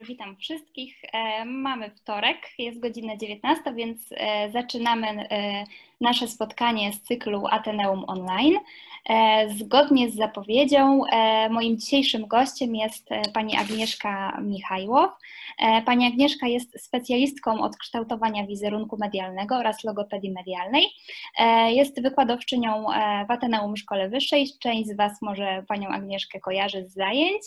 Witam wszystkich. E, mamy wtorek, jest godzina 19, więc e, zaczynamy e, nasze spotkanie z cyklu Ateneum Online. Zgodnie z zapowiedzią, moim dzisiejszym gościem jest pani Agnieszka Michajłow. Pani Agnieszka jest specjalistką od kształtowania wizerunku medialnego oraz logopedii medialnej. Jest wykładowczynią w Ateneum Szkole Wyższej. Część z Was może panią Agnieszkę kojarzy z zajęć.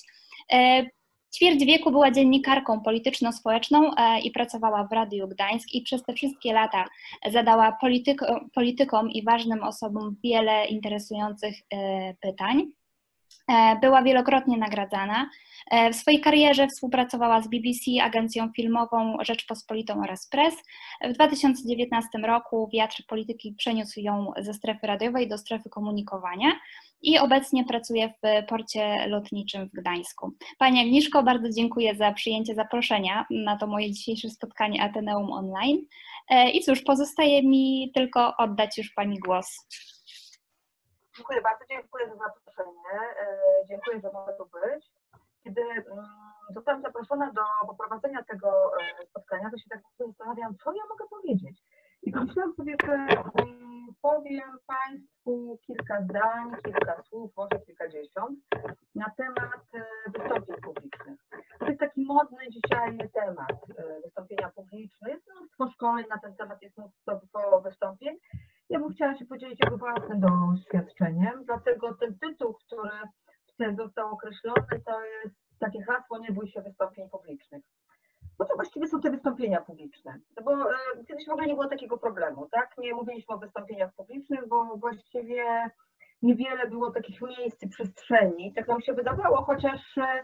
Ćwierć wieku była dziennikarką polityczno-społeczną e, i pracowała w Radiu Gdańsk i przez te wszystkie lata zadała polityko, politykom i ważnym osobom wiele interesujących e, pytań. E, była wielokrotnie nagradzana. W swojej karierze współpracowała z BBC, agencją filmową Rzeczpospolitą oraz Press. W 2019 roku wiatr polityki przeniósł ją ze strefy radiowej do strefy komunikowania i obecnie pracuję w porcie lotniczym w Gdańsku. Pani Agnieszko, bardzo dziękuję za przyjęcie zaproszenia na to moje dzisiejsze spotkanie Ateneum Online. E, I cóż, pozostaje mi tylko oddać już Pani głos. Dziękuję bardzo, dziękuję za zaproszenie, e, dziękuję, że mogę tu być. Kiedy mm, zostałam zaproszona do poprowadzenia tego e, spotkania, to się tak zastanawiam, co ja mogę powiedzieć. I pomyślałam sobie, że powiem Państwu kilka zdań, kilka słów, może kilkadziesiąt, na temat e, wystąpień publicznych. To jest taki modny dzisiaj temat e, wystąpienia publiczne. Jest mnóstwo szkoleń na ten temat, jest mnóstwo wystąpień. Ja bym chciała się podzielić jego własnym doświadczeniem, dlatego ten tytuł, który tutaj został określony, to jest takie hasło nie bój się wystąpień publicznych. Bo to właściwie są te wystąpienia publiczne. No bo e, kiedyś w ogóle nie było takiego problemu, tak? Nie mówiliśmy o wystąpieniach publicznych, bo właściwie niewiele było takich miejsc i przestrzeni. Tak nam się wydawało, chociaż e,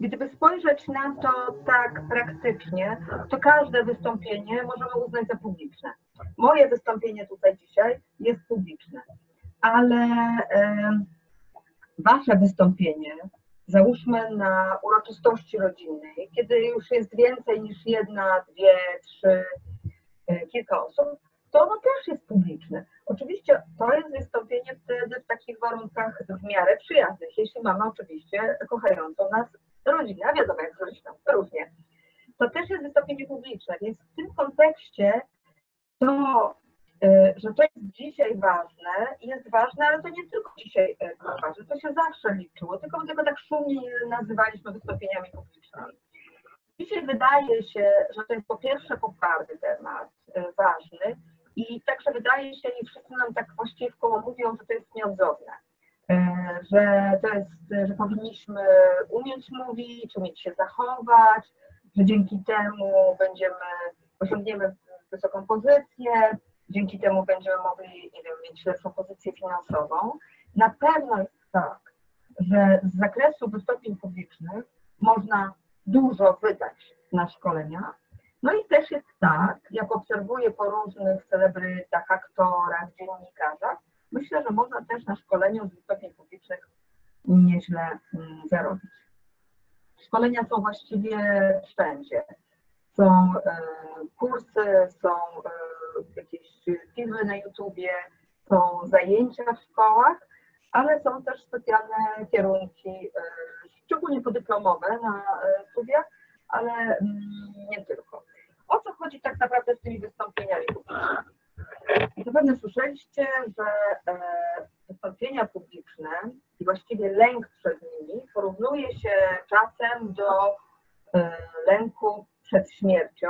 gdyby spojrzeć na to tak praktycznie, to każde wystąpienie możemy uznać za publiczne. Moje wystąpienie tutaj dzisiaj jest publiczne, ale e, wasze wystąpienie załóżmy na uroczystości rodzinnej, kiedy już jest więcej niż jedna, dwie, trzy, e, kilka osób, to ono też jest publiczne. Oczywiście to jest wystąpienie wtedy w takich warunkach w miarę przyjaznych, jeśli mamy oczywiście kochającą nas rodzinę, a wiadomo jak z rodziną, różnie. To też jest wystąpienie publiczne, więc w tym kontekście to że to jest dzisiaj ważne, jest ważne, ale to nie tylko dzisiaj jest ważne, to się zawsze liczyło, tylko my tego tak szumnie nazywaliśmy wystąpieniami publicznymi. Dzisiaj wydaje się, że to jest po pierwsze poparty temat, e, ważny i także wydaje się, i wszyscy nam tak właściwie w koło mówią, że to jest nieodzowne, że to jest, że powinniśmy umieć mówić, umieć się zachować, że dzięki temu będziemy, osiągniemy wysoką pozycję, Dzięki temu będziemy mogli, nie wiem, mieć lepszą pozycję finansową. Na pewno jest tak, że z zakresu wystąpień publicznych można dużo wydać na szkolenia. No i też jest tak, jak obserwuję po różnych celebrytach, aktorach, dziennikarzach, myślę, że można też na szkoleniu z wystąpień publicznych nieźle mm, zarobić. Szkolenia są właściwie wszędzie. Są e, kursy, są e, jakieś filmy na YouTubie, są zajęcia w szkołach, ale są też specjalne kierunki, e, szczególnie podyplomowe na e, studiach, ale mm, nie tylko. O co chodzi tak naprawdę z tymi wystąpieniami publicznymi? Zapewne słyszeliście, że e, wystąpienia publiczne i właściwie lęk przed nimi porównuje się czasem do lęku przed śmiercią,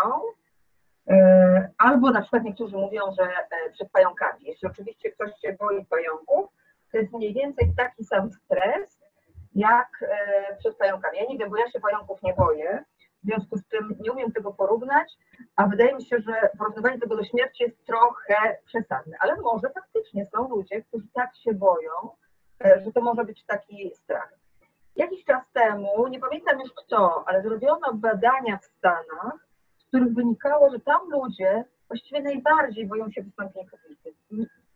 albo na przykład niektórzy mówią, że e, przed pająkami. Jeśli oczywiście ktoś się boi pająków, to jest mniej więcej taki sam stres, jak e, przed pająkami. Ja nie wiem, bo ja się pająków nie boję, w związku z tym nie umiem tego porównać, a wydaje mi się, że porównywanie tego do śmierci jest trochę przesadne, ale może faktycznie są ludzie, którzy tak się boją, że to może być taki strach. Jakiś czas temu, nie pamiętam już kto, ale zrobiono badania w Stanach, których wynikało, że tam ludzie właściwie najbardziej boją się wystąpień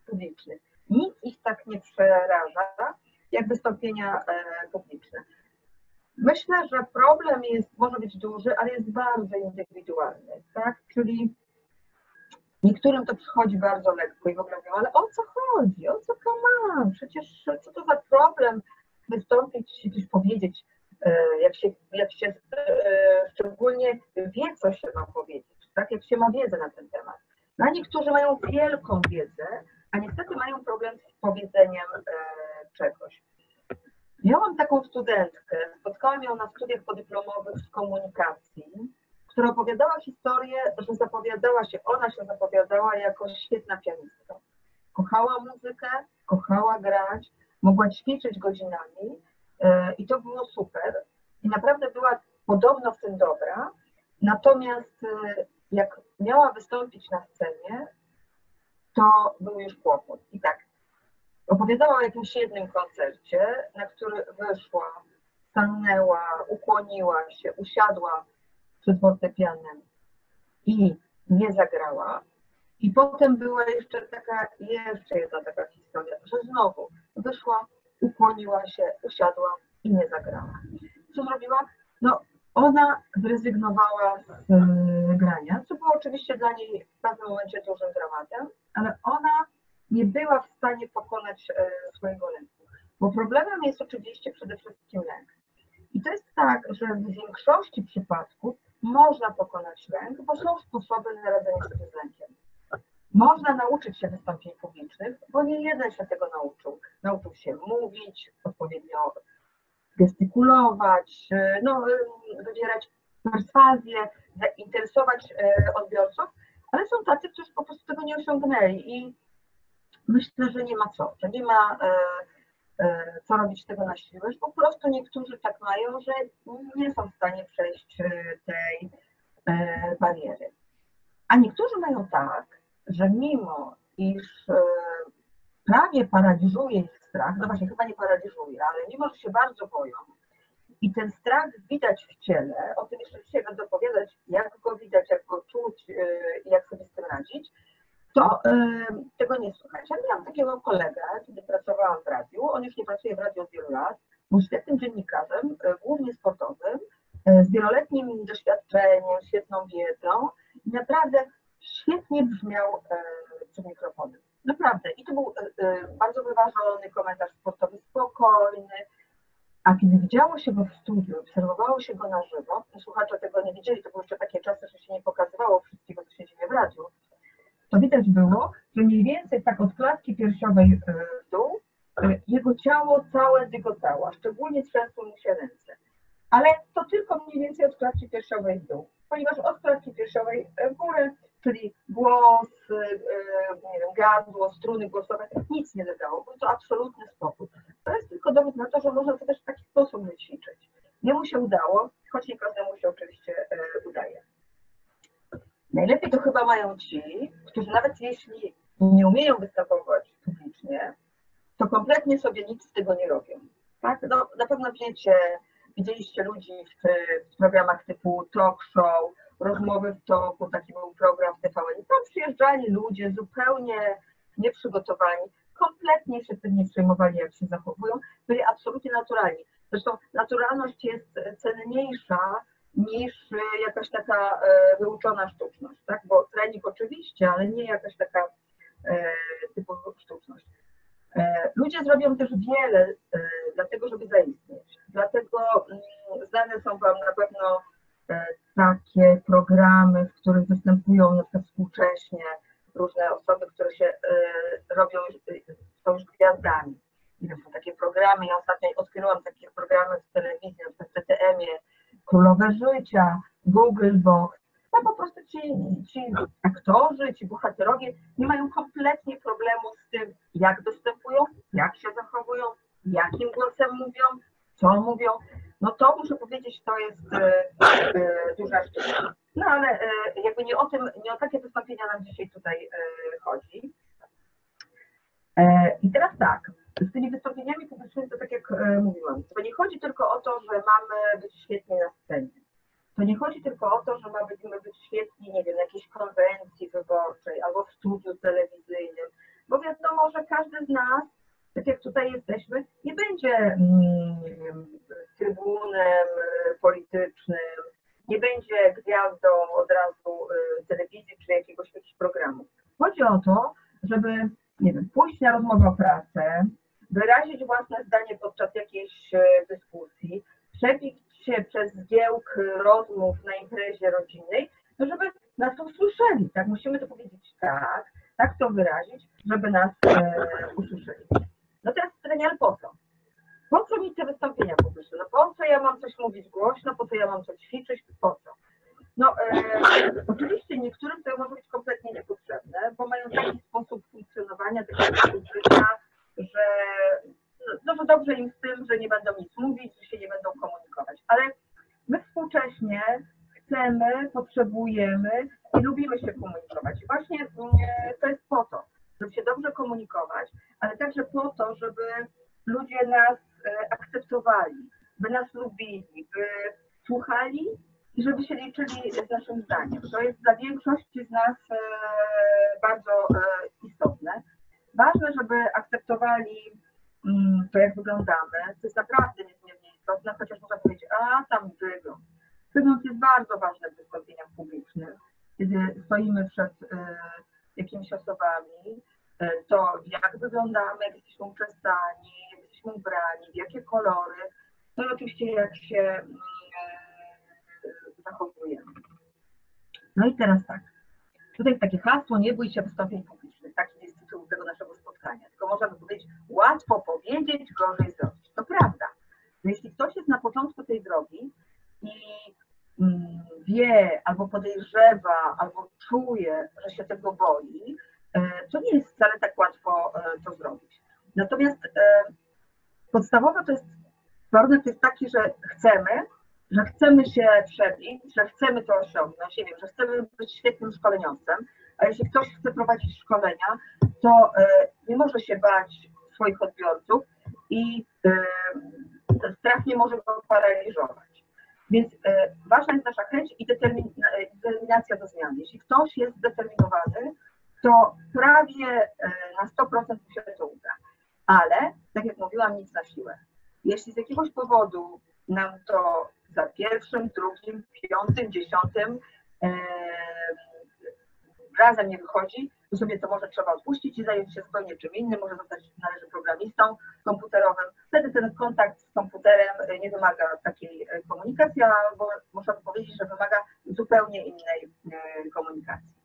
publicznych. Nic ich tak nie przeraża, jak wystąpienia e, publiczne. Myślę, że problem jest, może być duży, ale jest bardzo indywidualny, tak? Czyli niektórym to przychodzi bardzo lekko i w ogóle mówią, ale o co chodzi, o co to mam? Przecież co to za problem wystąpić, coś powiedzieć jak się, jak się szczególnie wie, co się ma powiedzieć, tak? jak się ma wiedzę na ten temat. No a niektórzy mają wielką wiedzę, a niestety mają problem z powiedzeniem czegoś. Miałam taką studentkę, spotkałam ją na studiach podyplomowych z komunikacji, która opowiadała historię, że zapowiadała się, ona się zapowiadała jako świetna pianistka. Kochała muzykę, kochała grać, mogła ćwiczyć godzinami e, i to było super. I naprawdę była podobno w tym dobra. Natomiast e, jak miała wystąpić na scenie, to był już kłopot. I tak, opowiadała o jakimś jednym koncercie, na który wyszła, stanęła, ukłoniła się, usiadła przed fortepianem i nie zagrała. I potem była jeszcze taka, jeszcze jedna taka historia, że znowu wyszła, ukłoniła się, usiadła i nie zagrała. Co zrobiła? No, ona zrezygnowała z y, grania, co było oczywiście dla niej w pewnym momencie dużym dramatem, ale ona nie była w stanie pokonać e, swojego lęku. Bo problemem jest oczywiście przede wszystkim lęk. I to jest tak, że w większości przypadków można pokonać lęk, bo są sposoby na radzenie sobie z lękiem. Można nauczyć się wystąpień publicznych, bo nie jeden się tego nauczył. Nauczył się mówić, odpowiednio gestykulować, e, no, e, wywierać perswazję, zainteresować odbiorców, ale są tacy, którzy po prostu tego nie osiągnęli i myślę, że nie ma co, że nie ma co robić tego na siłę, po prostu niektórzy tak mają, że nie są w stanie przejść tej bariery. A niektórzy mają tak, że mimo iż prawie paraliżuje ich strach, no właśnie chyba nie paraliżuje, ale mimo, że się bardzo boją i ten strach widać w ciele, o tym jeszcze dzisiaj będę opowiadać, jak go widać, jak go czuć i jak sobie z tym radzić, to tego nie słychać. Ja miałam takiego kolegę, kiedy pracowałam w radiu, on już nie pracuje w radiu od wielu lat, był świetnym dziennikarzem, e, głównie sportowym, e, z wieloletnim doświadczeniem, świetną wiedzą i naprawdę świetnie brzmiał e, przed mikrofonem. Naprawdę. I to był bardzo wyważony komentarz sportowy, spokojny. A kiedy widziało się go w studiu, obserwowało się go na żywo, słuchacze tego nie widzieli, to były jeszcze takie czasy, że się nie pokazywało wszystkiego, co się dzieje w radiu, to widać było, że mniej więcej tak od klatki piersiowej e, w dół e, jego ciało całe dygotało, szczególnie trzęsły mu się ręce. Ale to tylko mniej więcej od klatki piersiowej w dół, ponieważ od klatki piersiowej w górę, czyli głos, e, nie wiem, gardło, struny głosowe, nic nie dodało. Był to absolutny spokój. To jest tylko dowód na to, że można to też w taki sposób wyćwiczyć. mu się udało, choć nie każdemu się oczywiście udaje. Najlepiej to chyba mają ci, którzy nawet jeśli nie umieją występować publicznie, to kompletnie sobie nic z tego nie robią. Tak? No, na pewno wiecie, widzieliście ludzi w, w programach typu talk show, rozmowy w toku, taki był program w TVN. Tam przyjeżdżali ludzie zupełnie nieprzygotowani, kompletnie się tym nie przejmowali, jak się zachowują, byli absolutnie naturalni. Zresztą naturalność jest cenniejsza niż e, jakaś taka e, wyuczona sztuczność, tak? Bo trening oczywiście, ale nie jakaś taka e, typowa sztuczność. Ludzie zrobią też wiele dlatego, żeby zaistnieć. Dlatego mm, znane są Wam na pewno takie programy, w których występują na przykład współcześnie różne osoby, które się robią, są już gwiazdami. I to są takie programy, ja ostatnio odkryłam takie programy w telewizji, na przykład w TTM-ie, Królowe Życia, Google Box. Tam po prostu ci, ci aktorzy, ci bohaterowie nie mają kompletnie problemu z tym, jak dostępują, jak się zachowują, jakim głosem mówią, co mówią. No to muszę powiedzieć, to jest e, e, duża sztuka. No ale e, jakby nie o tym, nie o takie wystąpienia nam dzisiaj tutaj chodzi. I teraz tak, z tymi wystąpieniami publicznymi to tak jak mówiłam, to nie chodzi tylko o to, że mamy być świetni na scenie. To nie chodzi tylko o to, że mamy być świetni, nie wiem, na jakiejś konwencji wyborczej albo w studiu telewizyjnym, bo wiadomo, że każdy z nas, tak jak tutaj jesteśmy, nie będzie mm, trybunem politycznym, nie będzie gwiazdą od razu e, telewizji czy jakiegoś, jakiegoś programu. Chodzi o to, żeby nie wiem, pójść na rozmowę o pracę, wyrazić własne zdanie podczas jakiejś e, dyskusji, przebić się przez zgiełk rozmów na imprezie rodzinnej, no żeby nas usłyszeli, tak? Musimy to powiedzieć tak, tak to wyrazić, żeby nas e, usłyszeli. No teraz pytanie, ale po co? Po co mi te wystąpienia publiczne? No po co ja mam coś mówić głośno, po co ja mam coś ćwiczyć, po co? No e, oczywiście niektórym to może być kompletnie niepotrzebne, bo mają taki sposób funkcjonowania, taki sposób życia, że, no, no, że dobrze im z tym, że nie będą nic mówić, że się nie będą komunikować. Ale my współcześnie chcemy, potrzebujemy i lubimy się komunikować. I właśnie to jest po to, żeby się dobrze komunikować, ale także po to, żeby ludzie nas e, akceptowali, by nas lubili, by słuchali i żeby się liczyli z naszym zdaniem. To jest dla większości z nas e, bardzo istotne. Ważne, żeby akceptowali mm, to, jak wyglądamy. To jest naprawdę niezmiernie istotne, chociaż można powiedzieć, a tam wygląd Wygląd jest bardzo ważny w wystąpieniach publicznych, kiedy stoimy przed e, jakimiś osobami, e, to jak wyglądamy, jak jesteśmy uczestani, jak jesteśmy ubrani, w jakie kolory, no i oczywiście jak się mm, e, zachowujemy. No i teraz tak, tutaj takie hasło, nie bój się wystąpień publicznych, taki jest tytuł tego naszego spotkania, tylko możemy powiedzieć, łatwo powiedzieć, gorzej zrobić. To prawda, że jeśli ktoś jest na początku tej drogi i wie, albo podejrzewa, albo czuje, że się tego boi, e, to nie jest wcale tak łatwo e, to zrobić. Natomiast e, podstawowe to jest, warunek jest taki, że chcemy, że chcemy się przebić, że chcemy to osiągnąć, nie wiem, że chcemy być świetnym szkoleniowcem, a jeśli ktoś chce prowadzić szkolenia, to nie może się bać swoich odbiorców i strach nie może go paraliżować. Więc e, ważna jest nasza chęć i e, determinacja do zmian. Jeśli ktoś jest zdeterminowany, to prawie e, na 100% mu się to uda. Ale, tak jak mówiłam, nic na siłę. Jeśli z jakiegoś powodu nam to za pierwszym, drugim, piątym, dziesiątym razem nie wychodzi, to sobie to może trzeba odpuścić i zająć się zupełnie czym innym, może zostać należy programistą komputerowym. Wtedy ten kontakt z komputerem nie wymaga takiej e, komunikacji, albo można powiedzieć, że wymaga zupełnie innej e, komunikacji.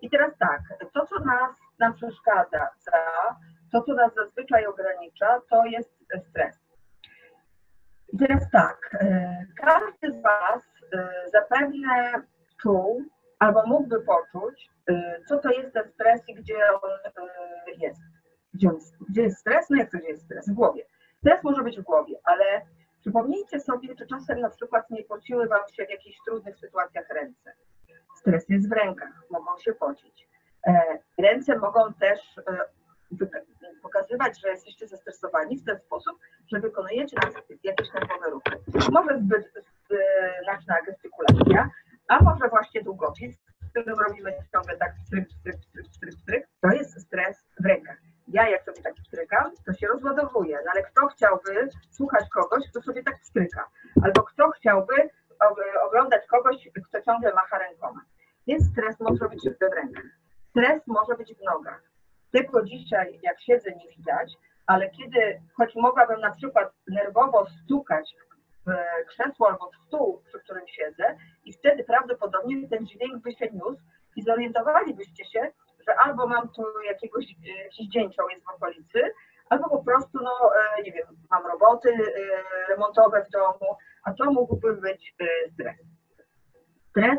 I teraz tak, to co nas nam przeszkadza, to co nas zazwyczaj ogranicza, to jest stres. I teraz tak, e, każdy z Was zapewne czuł albo mógłby poczuć, y, co to jest ten stres i gdzie on y, jest. Gdzie, on, gdzie jest stres? No jak to gdzie jest stres? W głowie. Stres może być w głowie, ale przypomnijcie sobie, czy czasem na przykład nie pociły Wam się w jakichś trudnych sytuacjach ręce. Stres jest w rękach, mogą się pocić. E, ręce mogą też e, pokazywać, że jesteście zestresowani w ten sposób, że wykonujecie jakieś nerwowe ruchy. Może zbyt znaczna gestykulacja, a może właśnie długopis, w którym robimy ciągle tak stryk, stryk, stryk, stryk, stryk, to jest stres w rękach. Ja jak sobie tak strykam, to się rozładowuje, no ale kto chciałby słuchać kogoś, kto sobie tak stryka, albo kto chciałby oglądać kogoś, kto ciągle macha rękoma. Więc stres może być w rękach. Stres może być w nogach. Tego dzisiaj, jak siedzę, nie widać, ale kiedy, choć mogłabym na przykład nerwowo stukać w krzesło albo w stół, przy którym siedzę i wtedy prawdopodobnie ten dźwięk by się niósł i zorientowalibyście się, że albo mam tu jakiegoś, e, jakiś dzięcioł jest w okolicy, albo po prostu, no e, nie wiem, mam roboty e, remontowe w domu, a to mógłby być stres. Stres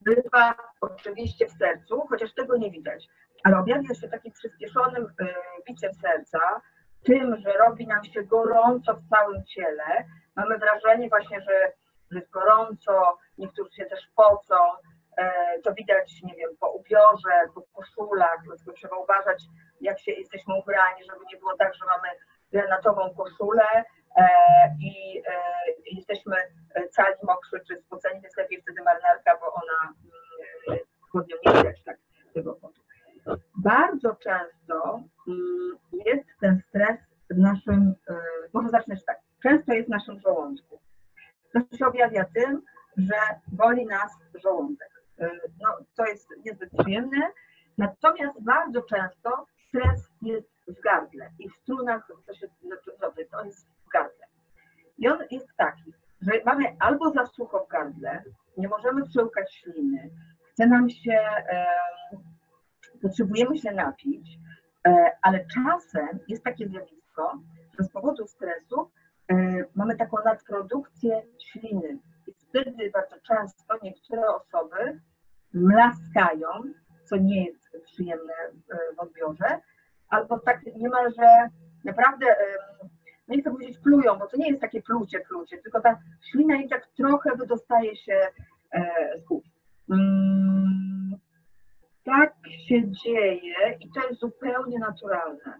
bywa oczywiście w sercu, chociaż tego nie widać, ale objawia się takim przyspieszonym biciem serca, tym, że robi nam się gorąco w całym ciele. Mamy wrażenie właśnie, że jest gorąco, niektórzy się też pocą. E, to widać, nie wiem, po ubiorze, po koszulach, dlatego trzeba uważać, jak się jesteśmy ubrani, żeby nie było tak, że mamy granatową koszulę e, i e, jesteśmy cali mokrzy czy spoceni, jest lepiej wtedy marynarka, bo ona pod nią nie widać tak tego potu. Bardzo często mm, jest ten stres w naszym, e, może zacznę tak, często jest w naszym żołądku. To się objawia tym, że boli nas żołądek. E, no, to jest niezbyt przyjemne, natomiast bardzo często stres jest w gardle i w strunach, to się to jest w gardle. I on jest taki, że mamy albo za sucho w gardle, nie możemy przełkać śliny, chce nam się, e, potrzebujemy się napić, e, ale czasem jest takie zjawisko, że z powodu stresu e, mamy taką nadprodukcję śliny. I wtedy bardzo często niektóre osoby mlaskają, co nie jest przyjemne w odbiorze, albo tak niemalże naprawdę, nie chcę powiedzieć plują, bo to nie jest takie plucie, plucie, tylko ta ślina i tak trochę wydostaje się z ust. Mm, tak się dzieje i to jest zupełnie naturalne.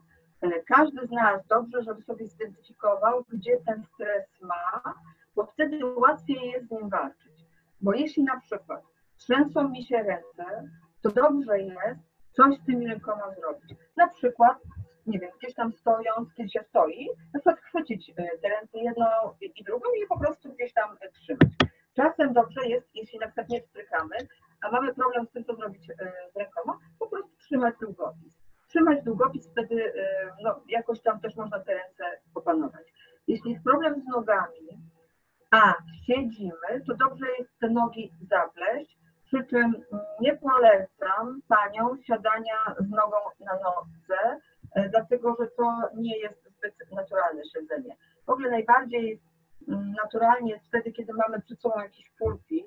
Każdy z nas dobrze, żeby sobie zidentyfikował, gdzie ten stres ma, bo wtedy łatwiej jest z nim walczyć. Bo jeśli na przykład trzęsą mi się ręce, to dobrze jest coś z tymi rękoma zrobić. Na przykład, nie wiem, gdzieś tam stojąc, kiedy się stoi, na przykład chwycić e, te ręce jedną i drugą i po prostu gdzieś tam trzymać. Czasem dobrze jest, jeśli na przykład nie wstrykamy, a mamy problem z tym, co zrobić e, z rękoma, po prostu trzymać długopis. Trzymać długopis, wtedy e, no, jakoś tam też można te ręce opanować. Jeśli jest problem z nogami, a siedzimy, to dobrze jest te nogi zapleść, przy czym nie polecam paniom siadania z nogą na nodze, e, dlatego że to nie jest zbyt naturalne siedzenie. W ogóle najbardziej mm, naturalnie jest wtedy, kiedy mamy przed sobą jakiś pulpit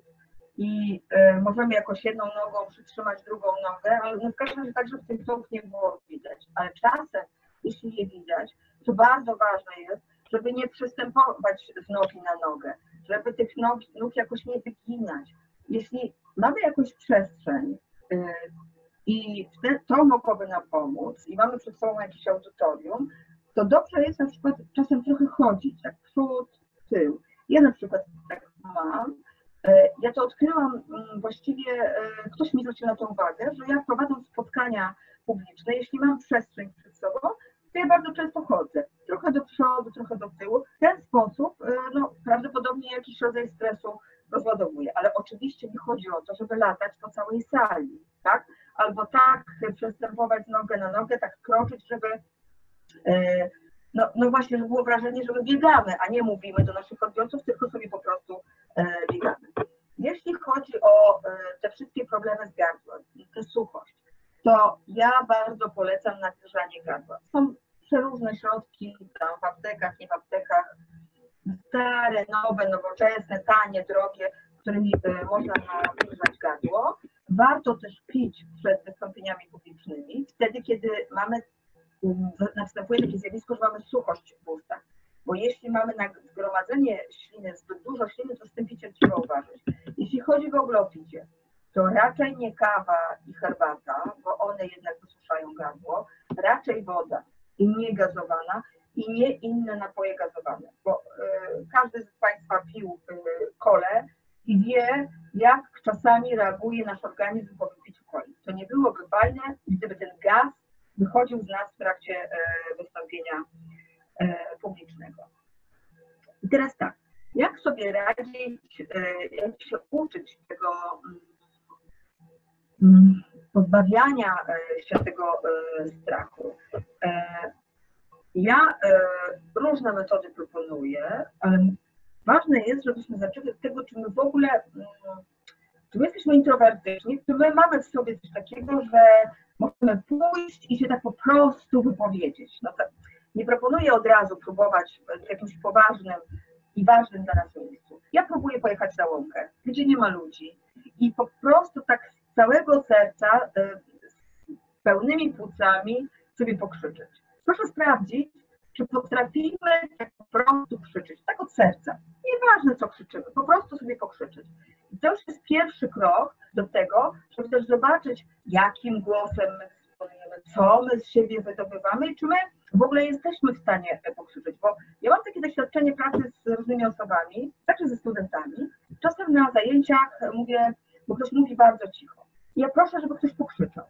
i y, możemy jakoś jedną nogą przytrzymać drugą nogę, ale no w każdym razie tak, żeby tych nóg nie było widać. Ale czasem, jeśli je widać, to bardzo ważne jest, żeby nie przystępować z nogi na nogę, żeby tych nóg, nóg jakoś nie wyginać. Jeśli mamy jakąś przestrzeń y, i to mogłoby nam pomóc i mamy przed sobą jakieś audytorium, to dobrze jest na przykład czasem trochę chodzić, tak przód, tył. Ja na przykład tak mam. Y, ja to odkryłam mm, właściwie, y, ktoś mi zwrócił na to uwagę, że ja prowadząc spotkania publiczne, jeśli mam przestrzeń przed sobą, to ja bardzo często chodzę. Trochę do przodu, trochę do tyłu. W ten sposób no, prawdopodobnie jakiś rodzaj stresu rozładowuje. Ale oczywiście nie chodzi o to, żeby latać po całej sali, tak? Albo tak przestępować nogę na nogę, tak kroczyć, żeby e, no, no właśnie, żeby było wrażenie, że my biegamy, a nie mówimy do naszych odbiorców, tylko sobie po prostu e, biegamy. Jeśli chodzi o e, te wszystkie problemy z gardłem, tę suchość, to ja bardzo polecam nawilżanie gardła. Są przeróżne środki tam w aptekach, nie w aptekach, stare, nowe, nowoczesne, tanie, drogie, którymi e, można nawilżać gardło. Warto też pić przed wystąpieniami publicznymi, wtedy, kiedy mamy, następuje takie zjawisko, że mamy suchość w ustach. Bo jeśli mamy zgromadzenie śliny, zbyt dużo śliny, to z tym piciem trzeba uważać. Jeśli chodzi w ogóle o picie, to raczej nie kawa i herbata, bo one jednak wysuszają gardło, raczej woda i nie gazowana i nie inne napoje gazowane, bo y, każdy z Państwa pił y, kole i wie, jak czasami reaguje nasz organizm po wypiciu coli. To nie byłoby fajne, gdyby ten gaz wychodził z nas w trakcie y, wystąpienia publicznego. I teraz tak, jak sobie radzić, jak się uczyć tego mm, mm, pozbawiania się tego strachu. Ja e, różne metody proponuję, ale ważne jest, żebyśmy zaczęli od tego, czy my w ogóle, mm, czy my jesteśmy introwertyczni, czy my mamy w sobie coś takiego, że możemy pójść i się tak po prostu wypowiedzieć. No to nie proponuję od razu próbować w jakimś poważnym i ważnym dla nas miejscu. Ja próbuję pojechać na łąkę, gdzie nie ma ludzi i po prostu tak z całego serca, e, z pełnymi płucami sobie pokrzyczeć proszę sprawdzić, czy potrafimy tak po prostu krzyczeć, tak od serca. Nieważne, co krzyczymy, po prostu sobie pokrzyczeć. I to już jest pierwszy krok do tego, żeby też zobaczyć, jakim głosem my co my z siebie wydobywamy i czy my w ogóle jesteśmy w stanie pokrzyczeć. Bo ja mam takie doświadczenie pracy z różnymi osobami, także ze studentami. Czasem na zajęciach mówię, bo ktoś mówi bardzo cicho. Ja proszę, żeby ktoś pokrzyczał.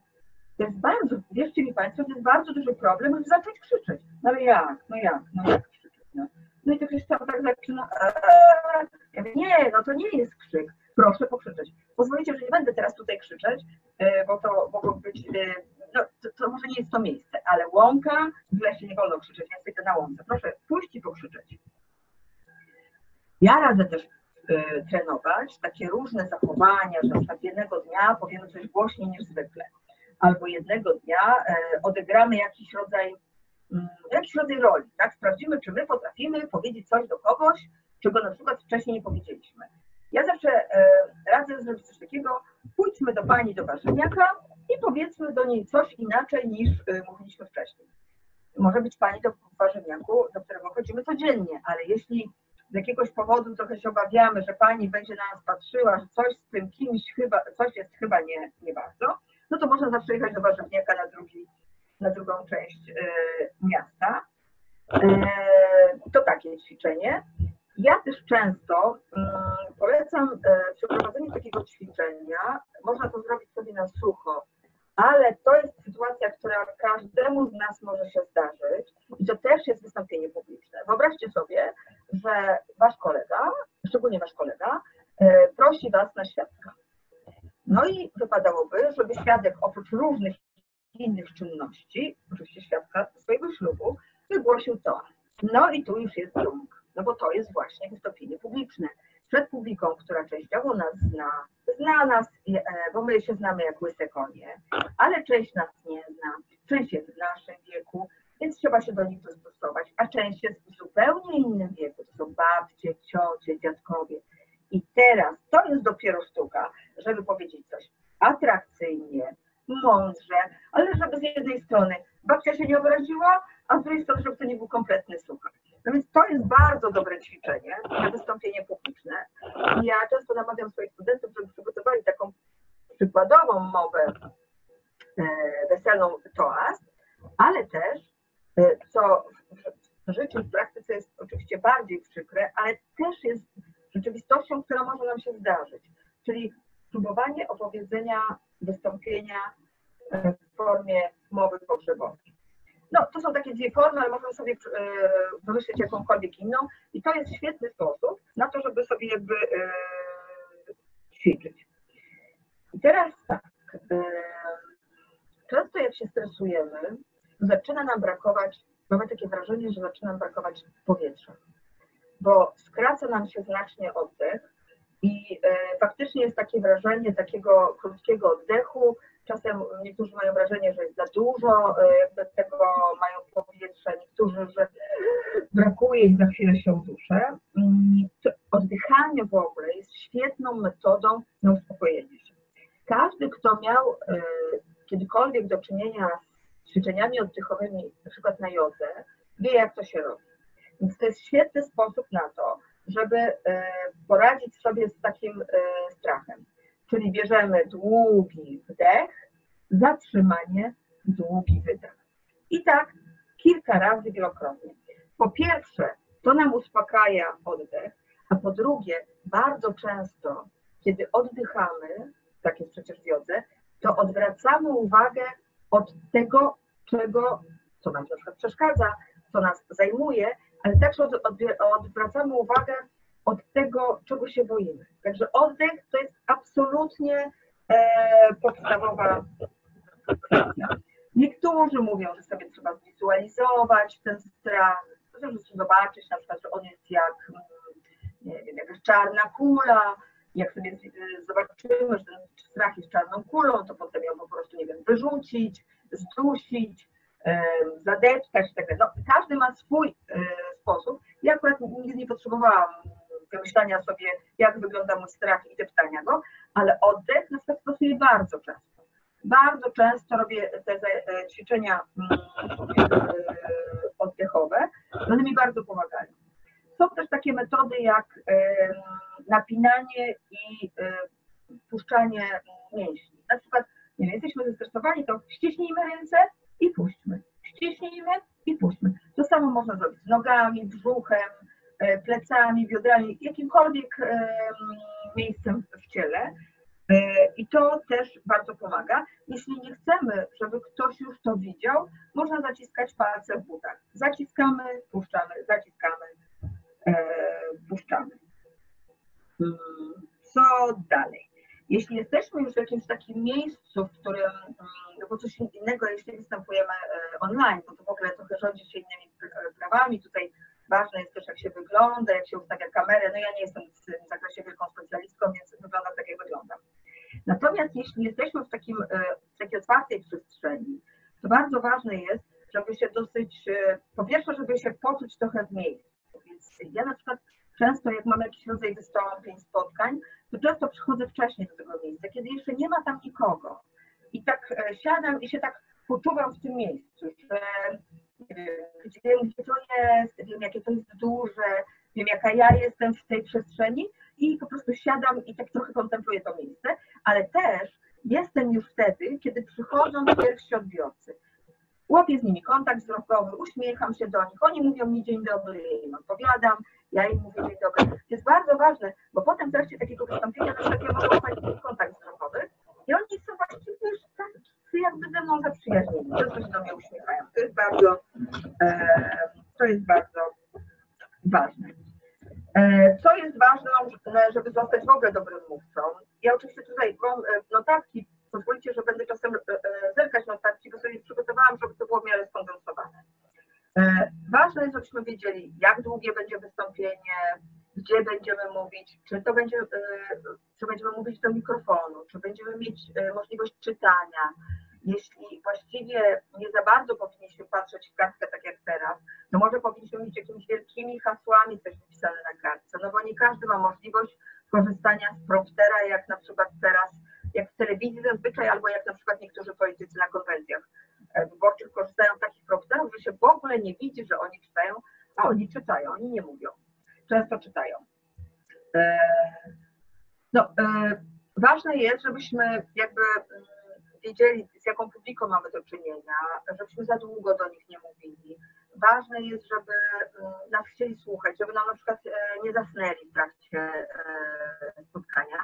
To jest bardzo, wierzcie mi Państwo, to jest bardzo duży problem, żeby zacząć krzyczeć. No ale jak? No jak? No jak krzyczeć? No, no i to ktoś tam tak zaczyna. Eee. Ja mówię, nie, no to nie jest krzyk. Proszę pokrzyczeć. Pozwolicie, że nie będę teraz tutaj krzyczeć, e, bo to mogło być, e, no to, to może nie jest to miejsce, ale łąka, w lesie nie wolno krzyczeć, więc idę na łące. Proszę pójść i pokrzyczeć. Ja radzę też y, trenować takie różne zachowania, że na przykład jednego dnia powiemy coś głośniej niż zwykle, albo jednego dnia y, odegramy jakiś rodzaj, y, jakiś rodzaj roli, tak? Sprawdzimy, czy my potrafimy powiedzieć coś do kogoś, czego na przykład wcześniej nie powiedzieliśmy. Ja zawsze e, radzę zrobić coś takiego, pójdźmy do pani do warzywniaka i powiedzmy do niej coś inaczej niż e, mówiliśmy wcześniej. Może być pani do warzywniaku, do którego chodzimy codziennie, ale jeśli z jakiegoś powodu trochę się obawiamy, że pani będzie na nas patrzyła, że coś z tym kimś chyba, coś jest chyba nie, nie bardzo, no to można zawsze jechać do warzywniaka na, drugi, na drugą część y, miasta. Y, to takie ćwiczenie. Ja też często y, polecam y, przeprowadzenie takiego ćwiczenia. Można to zrobić sobie na sucho, ale to jest sytuacja, która każdemu z nas może się zdarzyć i to też jest wystąpienie publiczne. Wyobraźcie sobie, że wasz kolega, szczególnie wasz kolega, y, prosi was na świadka. No i wypadałoby, żeby świadek oprócz różnych innych czynności, oczywiście świadka swojego ślubu, wygłosił to. No i tu już jest drąg, no bo to jest właśnie wystąpienie publiczne. Przed publiką, która częściowo nas zna, zna nas, bo my się znamy jak łyse konie, ale część nas nie zna, część jest w naszym wieku, więc trzeba się do nich dostosować, a część jest w zupełnie innym wieku, to są babcie, ciocie, dziadkowie. I teraz to jest dopiero sztuka, żeby powiedzieć coś atrakcyjnie, mądrze, ale żeby z jednej strony babcia się nie obraziła, a z drugiej strony, żeby to nie był kompletny suchar. No więc to jest bardzo dobre ćwiczenie na wystąpienie publiczne. I ja często namawiam swoich studentów, żeby przygotowali taką przykładową mowę e, weselną toast, ale też, e, co w życiu, w praktyce jest oczywiście bardziej przykre, ale też jest rzeczywistością, która może nam się zdarzyć. Czyli próbowanie opowiedzenia wystąpienia e, w formie mowy pogrzebowej. No, to są takie dwie formy, ale możemy sobie wymyślić jakąkolwiek inną i to jest świetny sposób na to, żeby sobie jakby ćwiczyć. I teraz tak, często jak się stresujemy, zaczyna nam brakować, mamy takie wrażenie, że zaczyna nam brakować powietrza, bo skraca nam się znacznie oddech i faktycznie jest takie wrażenie takiego krótkiego oddechu, czasem niektórzy mają wrażenie, że jest za dużo jakby tego mają powietrza, niektórzy, że brakuje i za chwilę się uduszę. Oddychanie w ogóle jest świetną metodą na uspokojenie się. Każdy, kto miał kiedykolwiek do czynienia z ćwiczeniami oddechowymi, na przykład na jodze, wie jak to się robi. Więc to jest świetny sposób na to, żeby poradzić sobie z takim strachem. Czyli bierzemy długi wdech, zatrzymanie, długi wydech. I tak kilka razy wielokrotnie. Po pierwsze, to nam uspokaja oddech, a po drugie, bardzo często, kiedy oddychamy, tak jest przecież w jodze, to odwracamy uwagę od tego, czego, co nam na przykład przeszkadza, co nas zajmuje, ale także od, od, odwracamy uwagę od tego, czego się boimy. Także oddech to jest absolutnie e, podstawowa kwestia. Niektórzy mówią, że sobie trzeba zwizualizować ten strach, żeby zobaczyć na przykład, że on jest jak nie wiem, czarna kula, jak sobie zobaczymy, że ten strach jest czarną kulą, to potem ją po prostu, nie wiem, wyrzucić, zdusić, zadeptać i tak. No, każdy ma swój e, sposób. Ja akurat nigdy nie potrzebowałam wymyślania sobie, jak wygląda mój strach i deptania go, ale oddech na przykład stosuję bardzo często. Bardzo często robię te e, ćwiczenia mm, e, oddechowe, one mi bardzo pomagają. Są też takie metody jak napinanie i puszczanie mięśni. Na przykład, nie wiem, jesteśmy zestresowani, to ściśnijmy ręce i puśćmy. Ściśnijmy i puśćmy. To samo można zrobić z nogami, brzuchem, E, plecami, biodrami, jakimkolwiek e, miejscem w ciele. E, I to też bardzo pomaga. Jeśli nie chcemy, żeby ktoś już to widział, można zaciskać palce w butach. Zaciskamy, puszczamy, zaciskamy, puszczamy. Hmm, co dalej? Jeśli jesteśmy już w jakimś takim miejscu, w którym, no bo coś innego, jeśli występujemy online, bo to w ogóle trochę rządzi się innymi prawami, tutaj ważne jest też jak się wygląda, jak się ustawia kamerę. No ja nie jestem w tym zakresie wielką specjalistką, więc wygląda tak, jak wyglądam. Natomiast jeśli jesteśmy w, takim, w takiej otwartej przestrzeni, to bardzo ważne jest, żeby się dosyć, po pierwsze, żeby się poczuć trochę w miejscu. Więc ja na przykład często jak mam jakiś rodzaj wystąpień, spotkań, to często przychodzę wcześniej do tego miejsca, kiedy jeszcze nie ma tam nikogo. I tak siadam i się tak poczuwam w tym miejscu, że gdzie, wiem, gdzie to jest, wiem, jakie to jest duże, wiem, jaka ja jestem w tej przestrzeni i po prostu siadam i tak trochę kontempluję to miejsce, ale też jestem już wtedy, kiedy przychodzą pierwsi odbiorcy. Łapię z nimi kontakt wzrokowy, uśmiecham się do nich, oni mówią mi dzień dobry, ja im odpowiadam, ja im mówię dzień dobry. To jest bardzo ważne, bo potem w trakcie takiego wystąpienia też takie mogą łapać kontakt wzrokowy i oni są właściwie już tacy jakby ze mną zaprzyjaźnieni, często się do mnie uśmiechają. To jest bardzo, e, to jest bardzo ważne. E, co jest ważne, żeby zostać w ogóle dobrym mówcą? Ja oczywiście tutaj mam notatki, pozwolicie, że będę czasem zerkać notatki, bo sobie przygotowałam, żeby to było w miarę skondensowane. Ważne jest, żebyśmy wiedzieli, jak długie będzie wystąpienie, gdzie będziemy mówić, czy to będzie, czy będziemy mówić do mikrofonu, czy będziemy mieć możliwość czytania. Jeśli właściwie nie za bardzo powinniśmy patrzeć w kartkę tak jak teraz, to może powinniśmy mieć jakimiś wielkimi hasłami coś napisane na kartce, no bo nie każdy ma możliwość korzystania z promptera, jak na przykład teraz, jak w telewizji zazwyczaj, albo jak na przykład niektórzy politycy na konwencjach wyborczych korzystają z takich prompterów, że się w ogóle nie widzi, że oni czytają, a oni czytają, oni nie mówią. Często czytają. No, ważne jest, żebyśmy jakby wiedzieli, z jaką publiką mamy do czynienia, żebyśmy za długo do nich nie mówili. Ważne jest, żeby nas chcieli słuchać, żeby nam na przykład nie zasnęli w trakcie spotkania.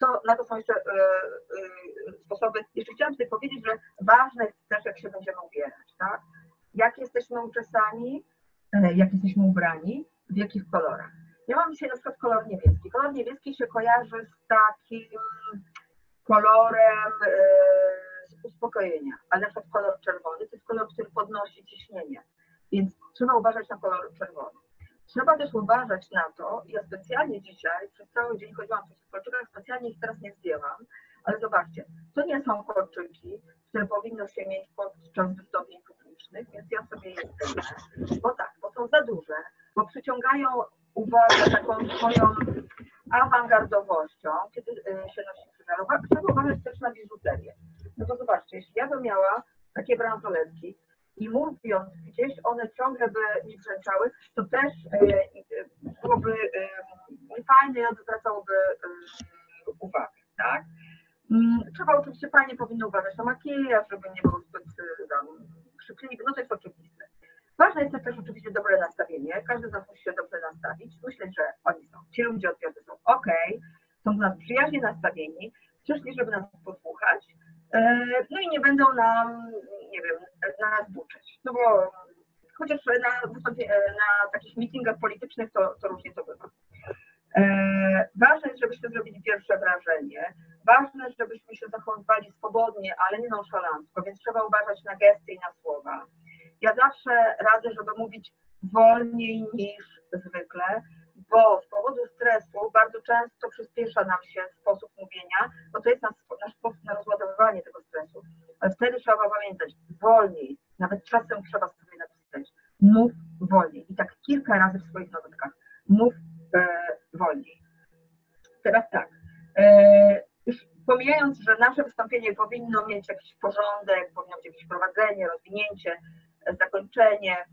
To, na to są jeszcze sposoby. Jeszcze chciałam tutaj powiedzieć, że ważne jest też, jak się będziemy ubierać, tak? Jak jesteśmy uczesani, jak jesteśmy ubrani, w jakich kolorach. Ja mam dzisiaj na przykład kolor niebieski. Kolor niebieski się kojarzy z takim kolorem z uspokojenia, ale na przykład kolor czerwony to jest kolor, który podnosi ciśnienie, więc trzeba uważać na kolor czerwony. Trzeba też uważać na to, ja specjalnie dzisiaj, przez cały dzień chodziłam po kolczykach, specjalnie ich teraz nie zdjęłam, ale zobaczcie, to nie są kolczyki, które powinno się mieć podczas wystąpień publicznych, więc ja sobie je zdejmę, bo tak, bo są za duże, bo przyciągają uwagę taką swoją awangardowością, kiedy się nosi krzyża. Trzeba uważać też na biżuterię. No to zobaczcie, jeśli ja bym miała takie bransoletki i mówiąc gdzieś one ciągle by mi brzęczały, to też byłoby niefajne odwracałoby uwagę, tak? Trzeba oczywiście, panie powinny uważać na makijaż, żeby nie był zbyt krzykliwy, no to jest oczywiste. Ważne jest też oczywiście dobre nastawienie. Każdy z nas musi się dobrze nastawić. Myślę, że oni są, ci ludzie odbiorcy są ok, są do nas przyjaźnie nastawieni, przyszli, żeby nas posłuchać, no i nie będą nam, nie wiem, na nas buczeć. No bo chociaż na, na takich meetingach politycznych to, to różnie to bywa. Ważne jest, żebyśmy zrobili pierwsze wrażenie. Ważne, żebyśmy się zachowywali swobodnie, ale nie nonszalancko, więc trzeba uważać na gesty i na słowa. Ja zawsze radzę, żeby mówić wolniej niż zwykle, bo z powodu stresu bardzo często przyspiesza nam się sposób mówienia, bo to jest nasz, sposób na rozładowywanie tego stresu. Ale wtedy trzeba pamiętać, wolniej, nawet czasem trzeba sobie napisać, mów wolniej. I tak kilka razy w swoich notatkach, mów e, wolniej. Teraz tak, e, już pomijając, że nasze wystąpienie powinno mieć jakiś porządek, powinno mieć jakieś prowadzenie, rozwinięcie, zakończenie,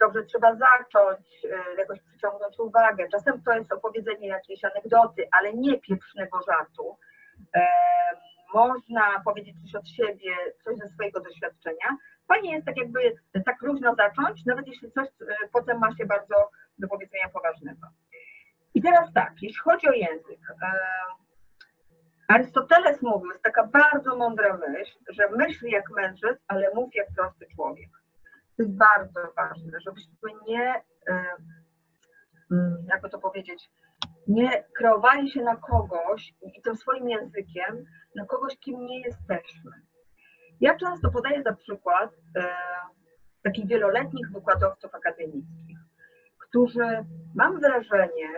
dobrze trzeba zacząć, jakoś przyciągnąć uwagę. Czasem to jest opowiedzenie jakiejś anegdoty, ale nie pieprznego żartu. Można powiedzieć coś od siebie, coś ze swojego doświadczenia. Fajnie jest tak jakby tak luźno zacząć, nawet jeśli coś potem ma się bardzo do powiedzenia poważnego. I teraz tak, jeśli chodzi o język. Arystoteles mówił, jest taka bardzo mądra myśl, że myśl jak mędrzec, ale mów jak prosty człowiek. To jest bardzo ważne, żebyśmy nie, jakby to powiedzieć, nie kreowali się na kogoś i tym swoim językiem, na kogoś, kim nie jesteśmy. Ja często podaję za przykład takich wieloletnich wykładowców akademickich, którzy, mam wrażenie,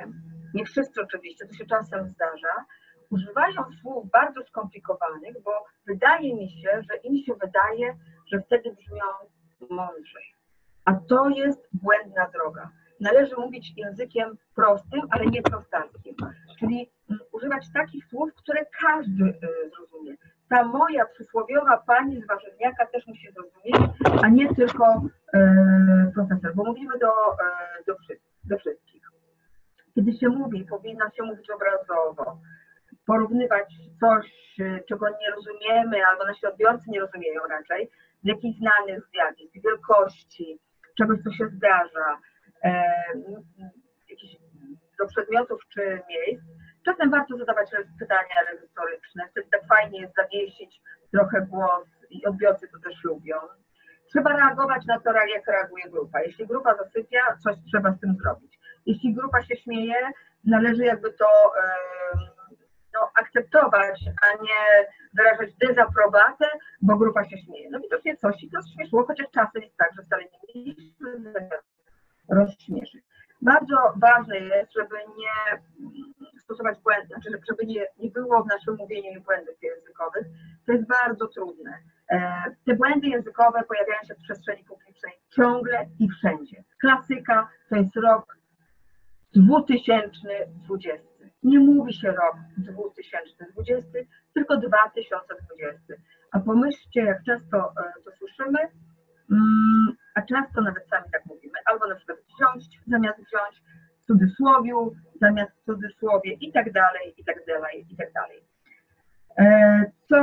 nie wszyscy oczywiście, to się czasem zdarza, używają słów bardzo skomplikowanych, bo wydaje mi się, że im się wydaje, że wtedy brzmią mądrzej. A to jest błędna droga. Należy mówić językiem prostym, ale nie prostarskim. Czyli mm, używać takich słów, które każdy y, zrozumie. Ta moja przysłowiowa pani z warzywniaka też musi zrozumieć, a nie tylko e, profesor, bo mówimy do, e, do, wszystkich. Kiedy się mówi, powinno się mówić obrazowo, porównywać coś, czego nie rozumiemy, albo nasi odbiorcy nie rozumieją raczej, z jakichś znanych zjawisk, wielkości, czegoś, co się zdarza, e, do przedmiotów czy miejsc. Czasem warto zadawać pytania retoryczne, wtedy tak fajnie jest zawiesić trochę głos i odbiorcy to też lubią. Trzeba reagować na to, jak reaguje grupa. Jeśli grupa zasypia, coś trzeba z tym zrobić. Jeśli grupa się śmieje, należy jakby to no, akceptować, a nie wyrażać dezaprobatę, bo grupa się śmieje. No widocznie coś i to śmieszło, chociaż czasem jest tak, że wcale nie mieliśmy rozśmieszyć. Bardzo ważne jest, żeby nie stosować błędów, znaczy żeby nie, nie było w naszym mówieniu błędów językowych. To jest bardzo trudne. E, te błędy językowe pojawiają się w przestrzeni publicznej ciągle i wszędzie. Klasyka to jest rok 2020. Nie mówi się rok 2020, tylko 2020. A pomyślcie, jak często e, to słyszymy, mm, a często nawet sami tak mówimy, albo na przykład wziąć zamiast wziąć, w cudzysłowiu zamiast w cudzysłowie i tak dalej, i tak dalej, i tak dalej. E, co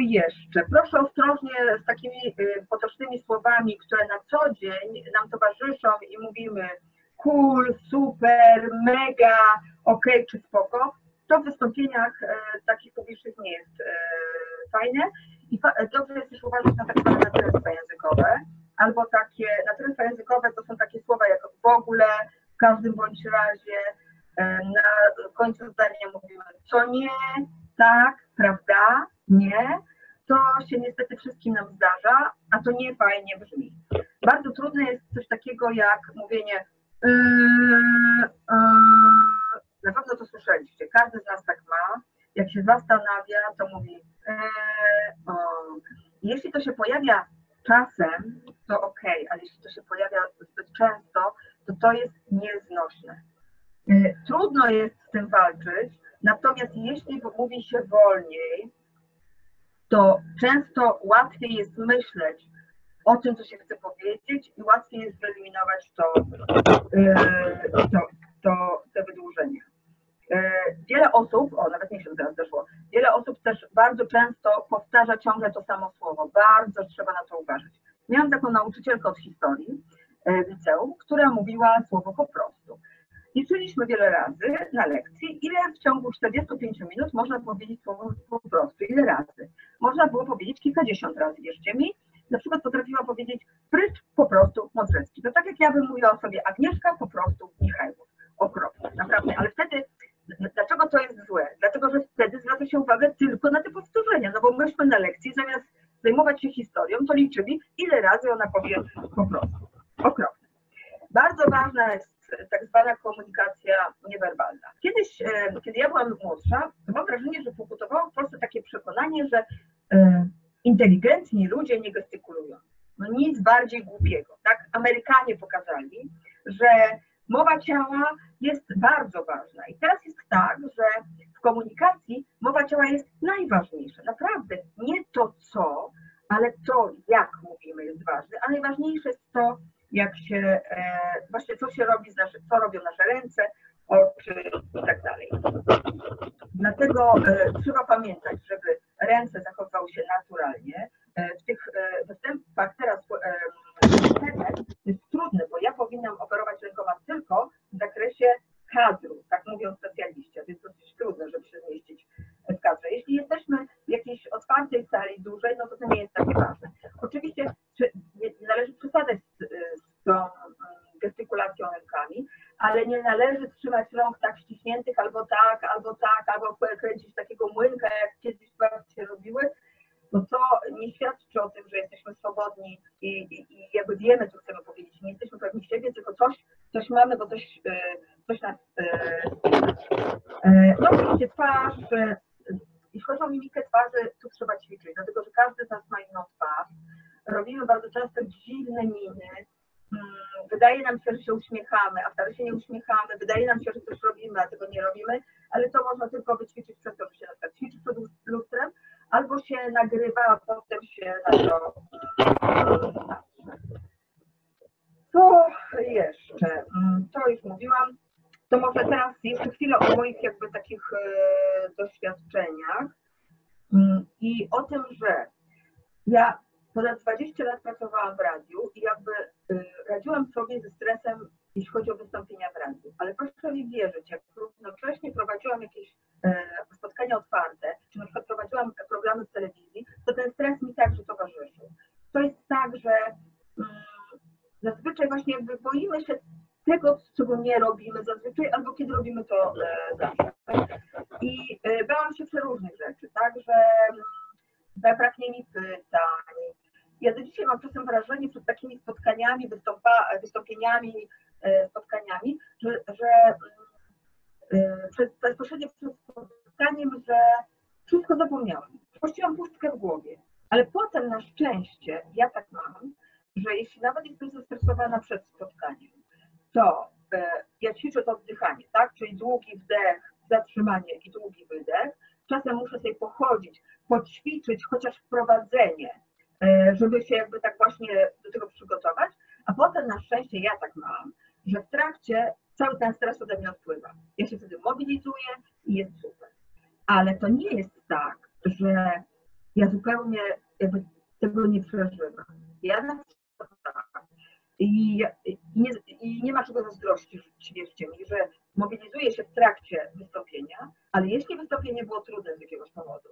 jeszcze? Proszę ostrożnie z takimi e, potocznymi słowami, które na co dzień nam towarzyszą i mówimy cool, super, mega, ok czy spoko, to w wystąpieniach e, takich publicznych nie jest e, fajne. I fa dobrze jest też uważać na tak zwane natręstwa językowe, albo takie natręstwa językowe to są takie słowa jak w ogóle, w każdym bądź razie, e, na końcu zdania mówimy co nie, tak, prawda, nie, to się niestety wszystkim nam zdarza, a to nie fajnie brzmi. Bardzo trudne jest coś takiego jak mówienie Yy, yy, na pewno to słyszeliście, każdy z nas tak ma. Jak się zastanawia, to mówi, yy, jeśli to się pojawia czasem, to ok, ale jeśli to się pojawia zbyt często, to to jest nieznośne. Trudno jest z tym walczyć, natomiast jeśli mówi się wolniej, to często łatwiej jest myśleć o tym, co się chce powiedzieć i łatwiej jest wyeliminować to, e, to, to, te wydłużenia. E, wiele osób, o nawet mi się teraz zdarzyło, wiele osób też bardzo często powtarza ciągle to samo słowo. Bardzo trzeba na to uważać. Miałam taką nauczycielkę od historii e, w liceum, która mówiła słowo po prostu. Liczyliśmy wiele razy na lekcji, ile w ciągu 45 minut można powiedzieć słowo po prostu, ile razy. Można było powiedzieć kilkadziesiąt razy, wierzcie mi, na przykład potrafiła powiedzieć prycz po prostu Modrzewski. To tak jak ja bym mówiła o sobie Agnieszka, po prostu Michajłów. Okropnie, naprawdę. Ale wtedy, dlaczego to jest złe? Dlatego, że wtedy zwraca się uwagę tylko na te powtórzenia, no bo myśmy na lekcji zamiast zajmować się historią, to liczyli, ile razy ona powie po prostu. Okropne. Bardzo ważna jest tak zwana komunikacja niewerbalna. Kiedyś, e, kiedy ja byłam młodsza, mam wrażenie, że pokutowało w Polsce takie przekonanie, że e, inteligentni ludzie nie gestykulują. No nic bardziej głupiego, tak? Amerykanie pokazali, że mowa ciała jest bardzo ważna. I teraz jest tak, że w komunikacji mowa ciała jest najważniejsza. Naprawdę nie to co, ale to jak mówimy jest ważne, a najważniejsze jest to, jak się, e, właśnie co się robi, z nasze, co robią nasze ręce, oczy i tak dalej. Dlatego e, trzeba pamiętać, żeby ręce zachowywały się naturalnie. E, w tych e, występach teraz jest trudny, bo ja powinnam operować rękoma tylko w zakresie kadru, tak mówią specjaliści, więc dosyć trudne, żeby się zmieścić w kadrze. Jeśli jesteśmy w jakiejś otwartej sali dłużej, no to to nie jest takie ważne. Oczywiście należy przesadzać z, tą mm, gestykulacją rękami, ale nie należy trzymać rąk tak ściśniętych albo tak, albo tak, albo kręcić takiego młynka, jak robiły, to to nie świadczy o tym, że jesteśmy swobodni i, i, i jakby wiemy, co chcemy powiedzieć. Nie jesteśmy pewni siebie, tylko coś, coś mamy, bo coś, e, coś nas. No oczywiście twarz, jeśli chodzi o mimikę twarzy, tu trzeba ćwiczyć, dlatego że każdy z nas ma inną twarz. Robimy bardzo często dziwne miny. Mm, wydaje nam się, że się uśmiechamy, a wcale się nie uśmiechamy. Wydaje nam się, że coś robimy, a tego nie robimy, ale to można tylko wyćwiczyć przez to, że się na przykład ćwiczy przed lustrem, albo się nagrywa, a potem się na to Co jeszcze? Mm, to już mówiłam. To może teraz jeszcze chwilę o moich jakby takich e, doświadczeniach mm, i o tym, że ja ponad 20 lat pracowałam w radiu i jakby e, radziłam sobie ze stresem, jeśli chodzi o wystąpienia w radiu. Ale proszę mi wierzyć, jak równocześnie prowadziłam jakieś e, spotkania otwarte, czy na przykład prowadziłam programy w telewizji, to ten stres mi także towarzyszył. To jest tak, że mm, zazwyczaj właśnie boimy się tego, czego nie robimy zazwyczaj, albo kiedy robimy to e, zawsze. I e, bałam się przeróżnych rzeczy, tak, że zabraknie mi pytań. Ja do dzisiaj mam czasem wrażenie przed takimi spotkaniami, wystąpa, wystąpieniami, e, spotkaniami, że, że przed, bezpośrednio przed spotkaniem, że wszystko zapomniałam. Puściłam pustkę w głowie. Ale potem na szczęście ja tak mam, że jeśli nawet jestem zestresowana przed spotkaniem, to e, ja ćwiczę to oddychanie, tak? Czyli długi wdech, zatrzymanie i długi wydech. Czasem muszę sobie pochodzić, poćwiczyć chociaż wprowadzenie, e, żeby się jakby tak właśnie do tego przygotować, a potem na szczęście ja tak mam, że w trakcie cały ten stres ode mnie odpływa. Ja się wtedy mobilizuję i jest super. Ale to nie jest tak, że ja zupełnie jakby tego nie przeżywam. Ja na tak, i, i, nie, I nie ma czego zazdrościć, wierzcie mi, że mobilizuje się w trakcie wystąpienia, ale jeśli wystąpienie było trudne z jakiegoś powodu,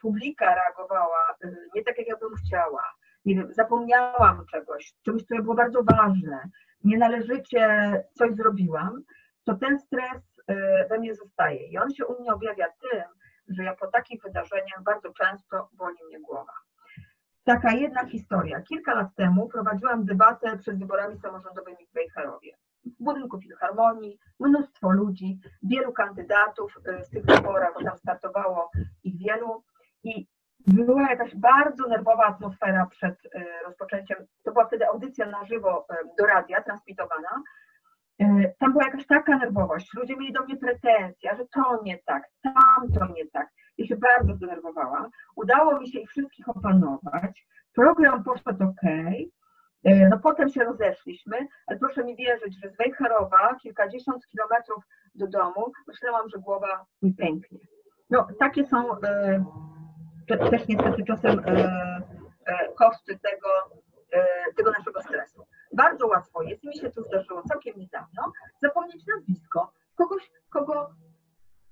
publika reagowała y, nie tak, jak ja bym chciała, nie wiem, zapomniałam czegoś, czegoś, co było bardzo ważne, nienależycie coś zrobiłam, to ten stres y, we mnie zostaje. I on się u mnie objawia tym, że ja po takich wydarzeniach bardzo często boli mnie głowa. Taka jedna historia. Kilka lat temu prowadziłam debatę przed wyborami samorządowymi w Wejherowie. W budynku Filharmonii, mnóstwo ludzi, wielu kandydatów y, w tych wyborach, bo tam startowało ich wielu i była jakaś bardzo nerwowa atmosfera przed y, rozpoczęciem. To była wtedy audycja na żywo y, do radia, transmitowana. Tam była jakaś taka nerwowość. Ludzie mieli do mnie pretensje, że to nie tak, tam to nie tak. Ja się bardzo zdenerwowałam. Udało mi się ich wszystkich opanować. Program poszedł ok. E, no potem się rozeszliśmy, ale proszę mi wierzyć, że z Wejherowa, kilkadziesiąt kilometrów do domu, myślałam, że głowa mi pęknie. No takie są e, też niestety czasem e, koszty tego, tego naszego stresu. Bardzo łatwo jest, mi się to zdarzyło całkiem niedawno, zapomnieć nazwisko kogoś, kogo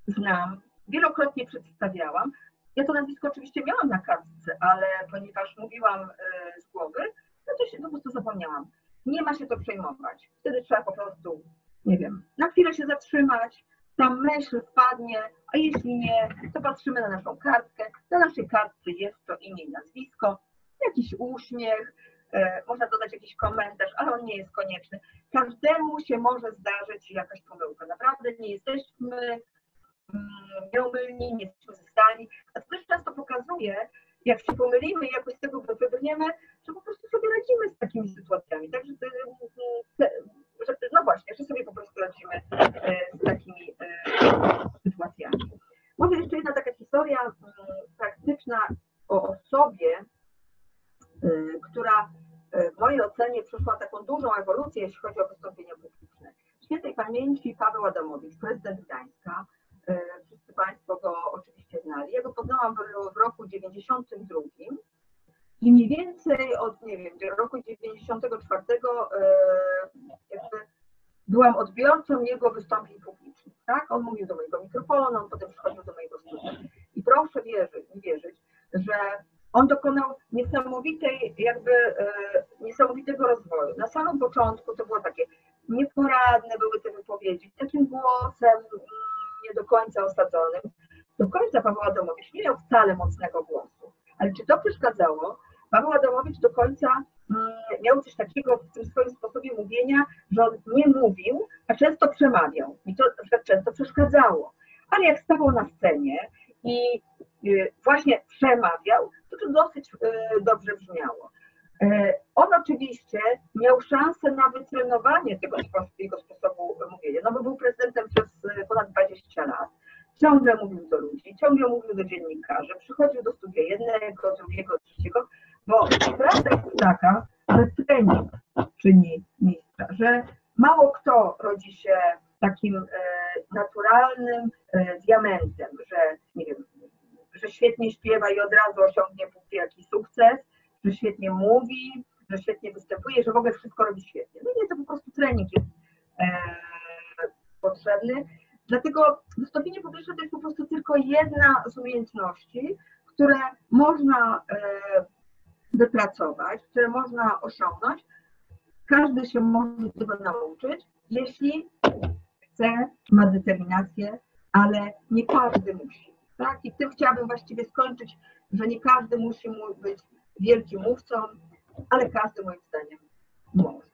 znam, wielokrotnie przedstawiałam. Ja to nazwisko oczywiście miałam na kartce, ale ponieważ mówiłam z głowy, no to się po prostu zapomniałam. Nie ma się to przejmować. Wtedy trzeba po prostu, nie wiem, na chwilę się zatrzymać, ta myśl wpadnie, a jeśli nie, to patrzymy na naszą kartkę. Na naszej kartce jest to imię i nazwisko, jakiś uśmiech, e, można dodać jakiś komentarz, ale on nie jest konieczny. Każdemu się może zdarzyć jakaś pomyłka. Naprawdę nie jesteśmy nieomylni, nie jesteśmy stali. A to też często pokazuje, jak się pomylimy jakoś z tego wybrniemy, że po prostu sobie radzimy z takimi sytuacjami. Także że, no właśnie, że sobie po prostu radzimy e, z takimi e, sytuacjami. Może jeszcze jedna taka historia praktyczna o osobie, e, która w mojej ocenie przeszła taką dużą ewolucję, jeśli chodzi o wystąpienia publiczne. Świętej pamięci Paweł Adamowicz, prezydent Gdańska, oczywiście znali. Ja go poznałam w, roku 92 i mniej więcej od, nie wiem, roku 94 e, byłam odbiorcą jego wystąpień publicznych, tak? On mówił do mojego mikrofonu, on potem przychodził do mojego studia. I proszę wierzyć, wierzyć, że on dokonał niesamowitej, jakby e, niesamowitego rozwoju. Na samym początku to było takie nieporadne były te wypowiedzi, takim głosem nie do końca osadzonym. Do końca Paweł Adamowicz nie miał wcale mocnego głosu, Ale czy to przeszkadzało? Paweł Adamowicz do końca mm, miał coś takiego w tym swoim sposobie mówienia, że on nie mówił, a często przemawiał. I to na często przeszkadzało. Ale jak stawał na scenie i y, właśnie przemawiał, to to dosyć y, dobrze brzmiało. E, on oczywiście miał szansę na wytrenowanie tego jego sposobu mówienia, no bo był prezydentem przez y, ponad 20 lat. Ciągle mówił do ludzi, ciągle mówił do dziennikarzy, przychodził do studia jednego, drugiego, trzeciego, bo prawda jest taka, że trening czyni mistrza, że mało kto rodzi się takim e, naturalnym e, diamentem, że nie wiem, że świetnie śpiewa i od razu osiągnie jakiś sukces, że świetnie mówi, że świetnie występuje, że w ogóle wszystko robi świetnie. No nie, to po prostu trening jest e, potrzebny. Dlatego wystąpienie publiczne to jest po prostu tylko jedna z umiejętności, które można e, wypracować, które można osiągnąć. Każdy się może tego nauczyć, jeśli chce, ma determinację, ale nie każdy musi. Tak? I tym chciałabym właściwie skończyć, że nie każdy musi być wielkim mówcą, ale każdy moim zdaniem może.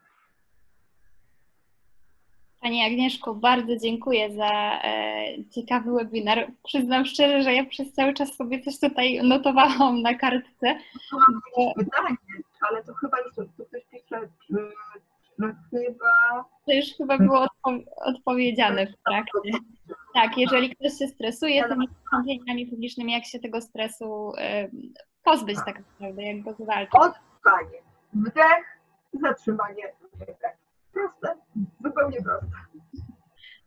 Pani Agnieszko, bardzo dziękuję za e, ciekawy webinar. Przyznam szczerze, że ja przez cały czas sobie coś tutaj notowałam na kartce. Mam pytanie, ale to chyba już tu ktoś pisze, no chyba... To już chyba było odpo odpowiedziane w trakcie. Tak, jeżeli ktoś się stresuje tymi wystąpieniami publicznymi, jak się tego stresu e, pozbyć tak naprawdę, jak go zwalczyć. Odpanie, wdech, zatrzymanie, wydech. Proste, zupełnie proste.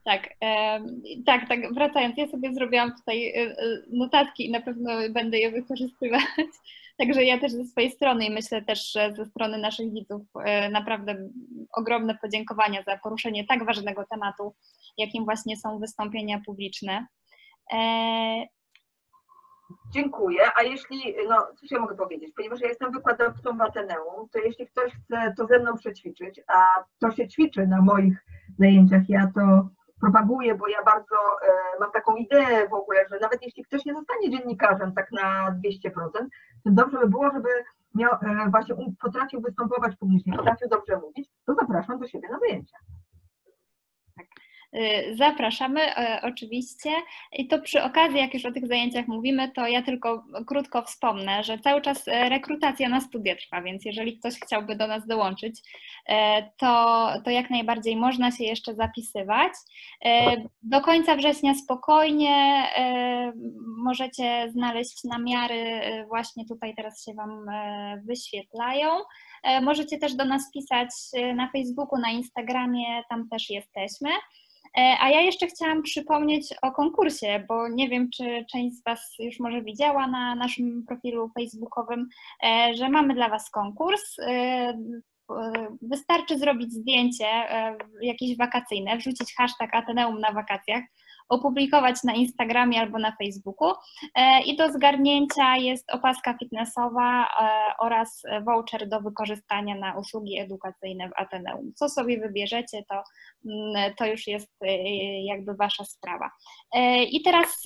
Tak, e, tak, tak, wracając, ja sobie zrobiłam tutaj e, notatki i na pewno będę je wykorzystywać. Także ja też ze swojej strony i myślę też, że ze strony naszych widzów e, naprawdę ogromne podziękowania za poruszenie tak ważnego tematu, jakim właśnie są wystąpienia publiczne. Dziękuję. A jeśli, no cóż ja mogę powiedzieć, ponieważ ja jestem wykładowcą w Ateneum, to jeśli ktoś chce to ze mną przećwiczyć, a to się ćwiczy na moich zajęciach, ja to propaguję, bo ja bardzo e, mam taką ideę w ogóle, że nawet jeśli ktoś nie zostanie dziennikarzem tak na 200%, to dobrze by było, żeby miał, e, właśnie potrafił występować publicznie, potrafił dobrze mówić, to zapraszam do siebie na zajęcia. Y, zapraszamy y, oczywiście. I to przy okazji, jak już o tych zajęciach mówimy, to ja tylko krótko wspomnę, że cały czas y, rekrutacja na studia trwa, więc jeżeli ktoś chciałby do nas dołączyć, to, to jak najbardziej można się jeszcze zapisywać. Do końca września spokojnie możecie znaleźć namiary, właśnie tutaj teraz się Wam wyświetlają. Możecie też do nas pisać na Facebooku, na Instagramie, tam też jesteśmy. E, a ja jeszcze chciałam przypomnieć o konkursie, bo nie wiem, czy część z Was już może widziała na naszym profilu facebookowym, e, że mamy dla Was konkurs. E, wystarczy zrobić zdjęcie jakieś wakacyjne, wrzucić hashtag Ateneum na wakacjach opublikować na Instagramie albo na Facebooku. E, I do zgarnięcia jest opaska fitnessowa e, oraz voucher do wykorzystania na usługi edukacyjne w Ateneum. Co sobie wybierzecie, to, mm, to już jest e, jakby Wasza sprawa. I teraz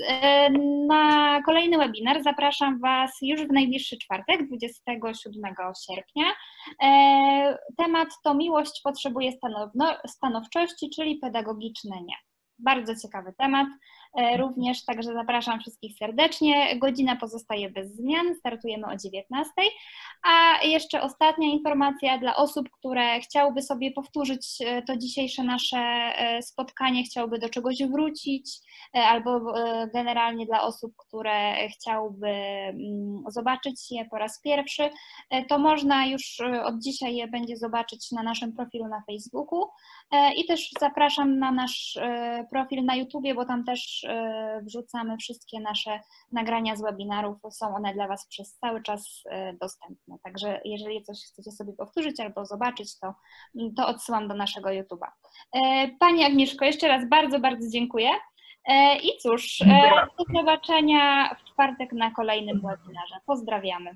na kolejny webinar zapraszam Was już w najbliższy czwartek, 27 sierpnia. Temat to miłość potrzebuje stanowczości, czyli pedagogiczne nie. Bardzo ciekawy temat. E, również także zapraszam wszystkich serdecznie. Godzina pozostaje bez zmian, startujemy o 19. A jeszcze ostatnia informacja dla osób, które chciałyby sobie powtórzyć e, to dzisiejsze nasze e, spotkanie, chciałyby do czegoś wrócić, albo generalnie dla osób, które chciałyby mm, zobaczyć je po raz pierwszy, to można już od dzisiaj je będzie zobaczyć na naszym profilu na Facebooku i też zapraszam na nasz profil na YouTubie, bo tam też E, wrzucamy wszystkie nasze nagrania z webinarów, są one dla Was przez cały czas e, dostępne. Także jeżeli coś chcecie sobie powtórzyć albo zobaczyć, to, to odsyłam do naszego YouTube'a. E, Pani Agnieszko, jeszcze raz bardzo, bardzo dziękuję. I cóż, do zobaczenia w czwartek na kolejnym webinarze. Pozdrawiamy.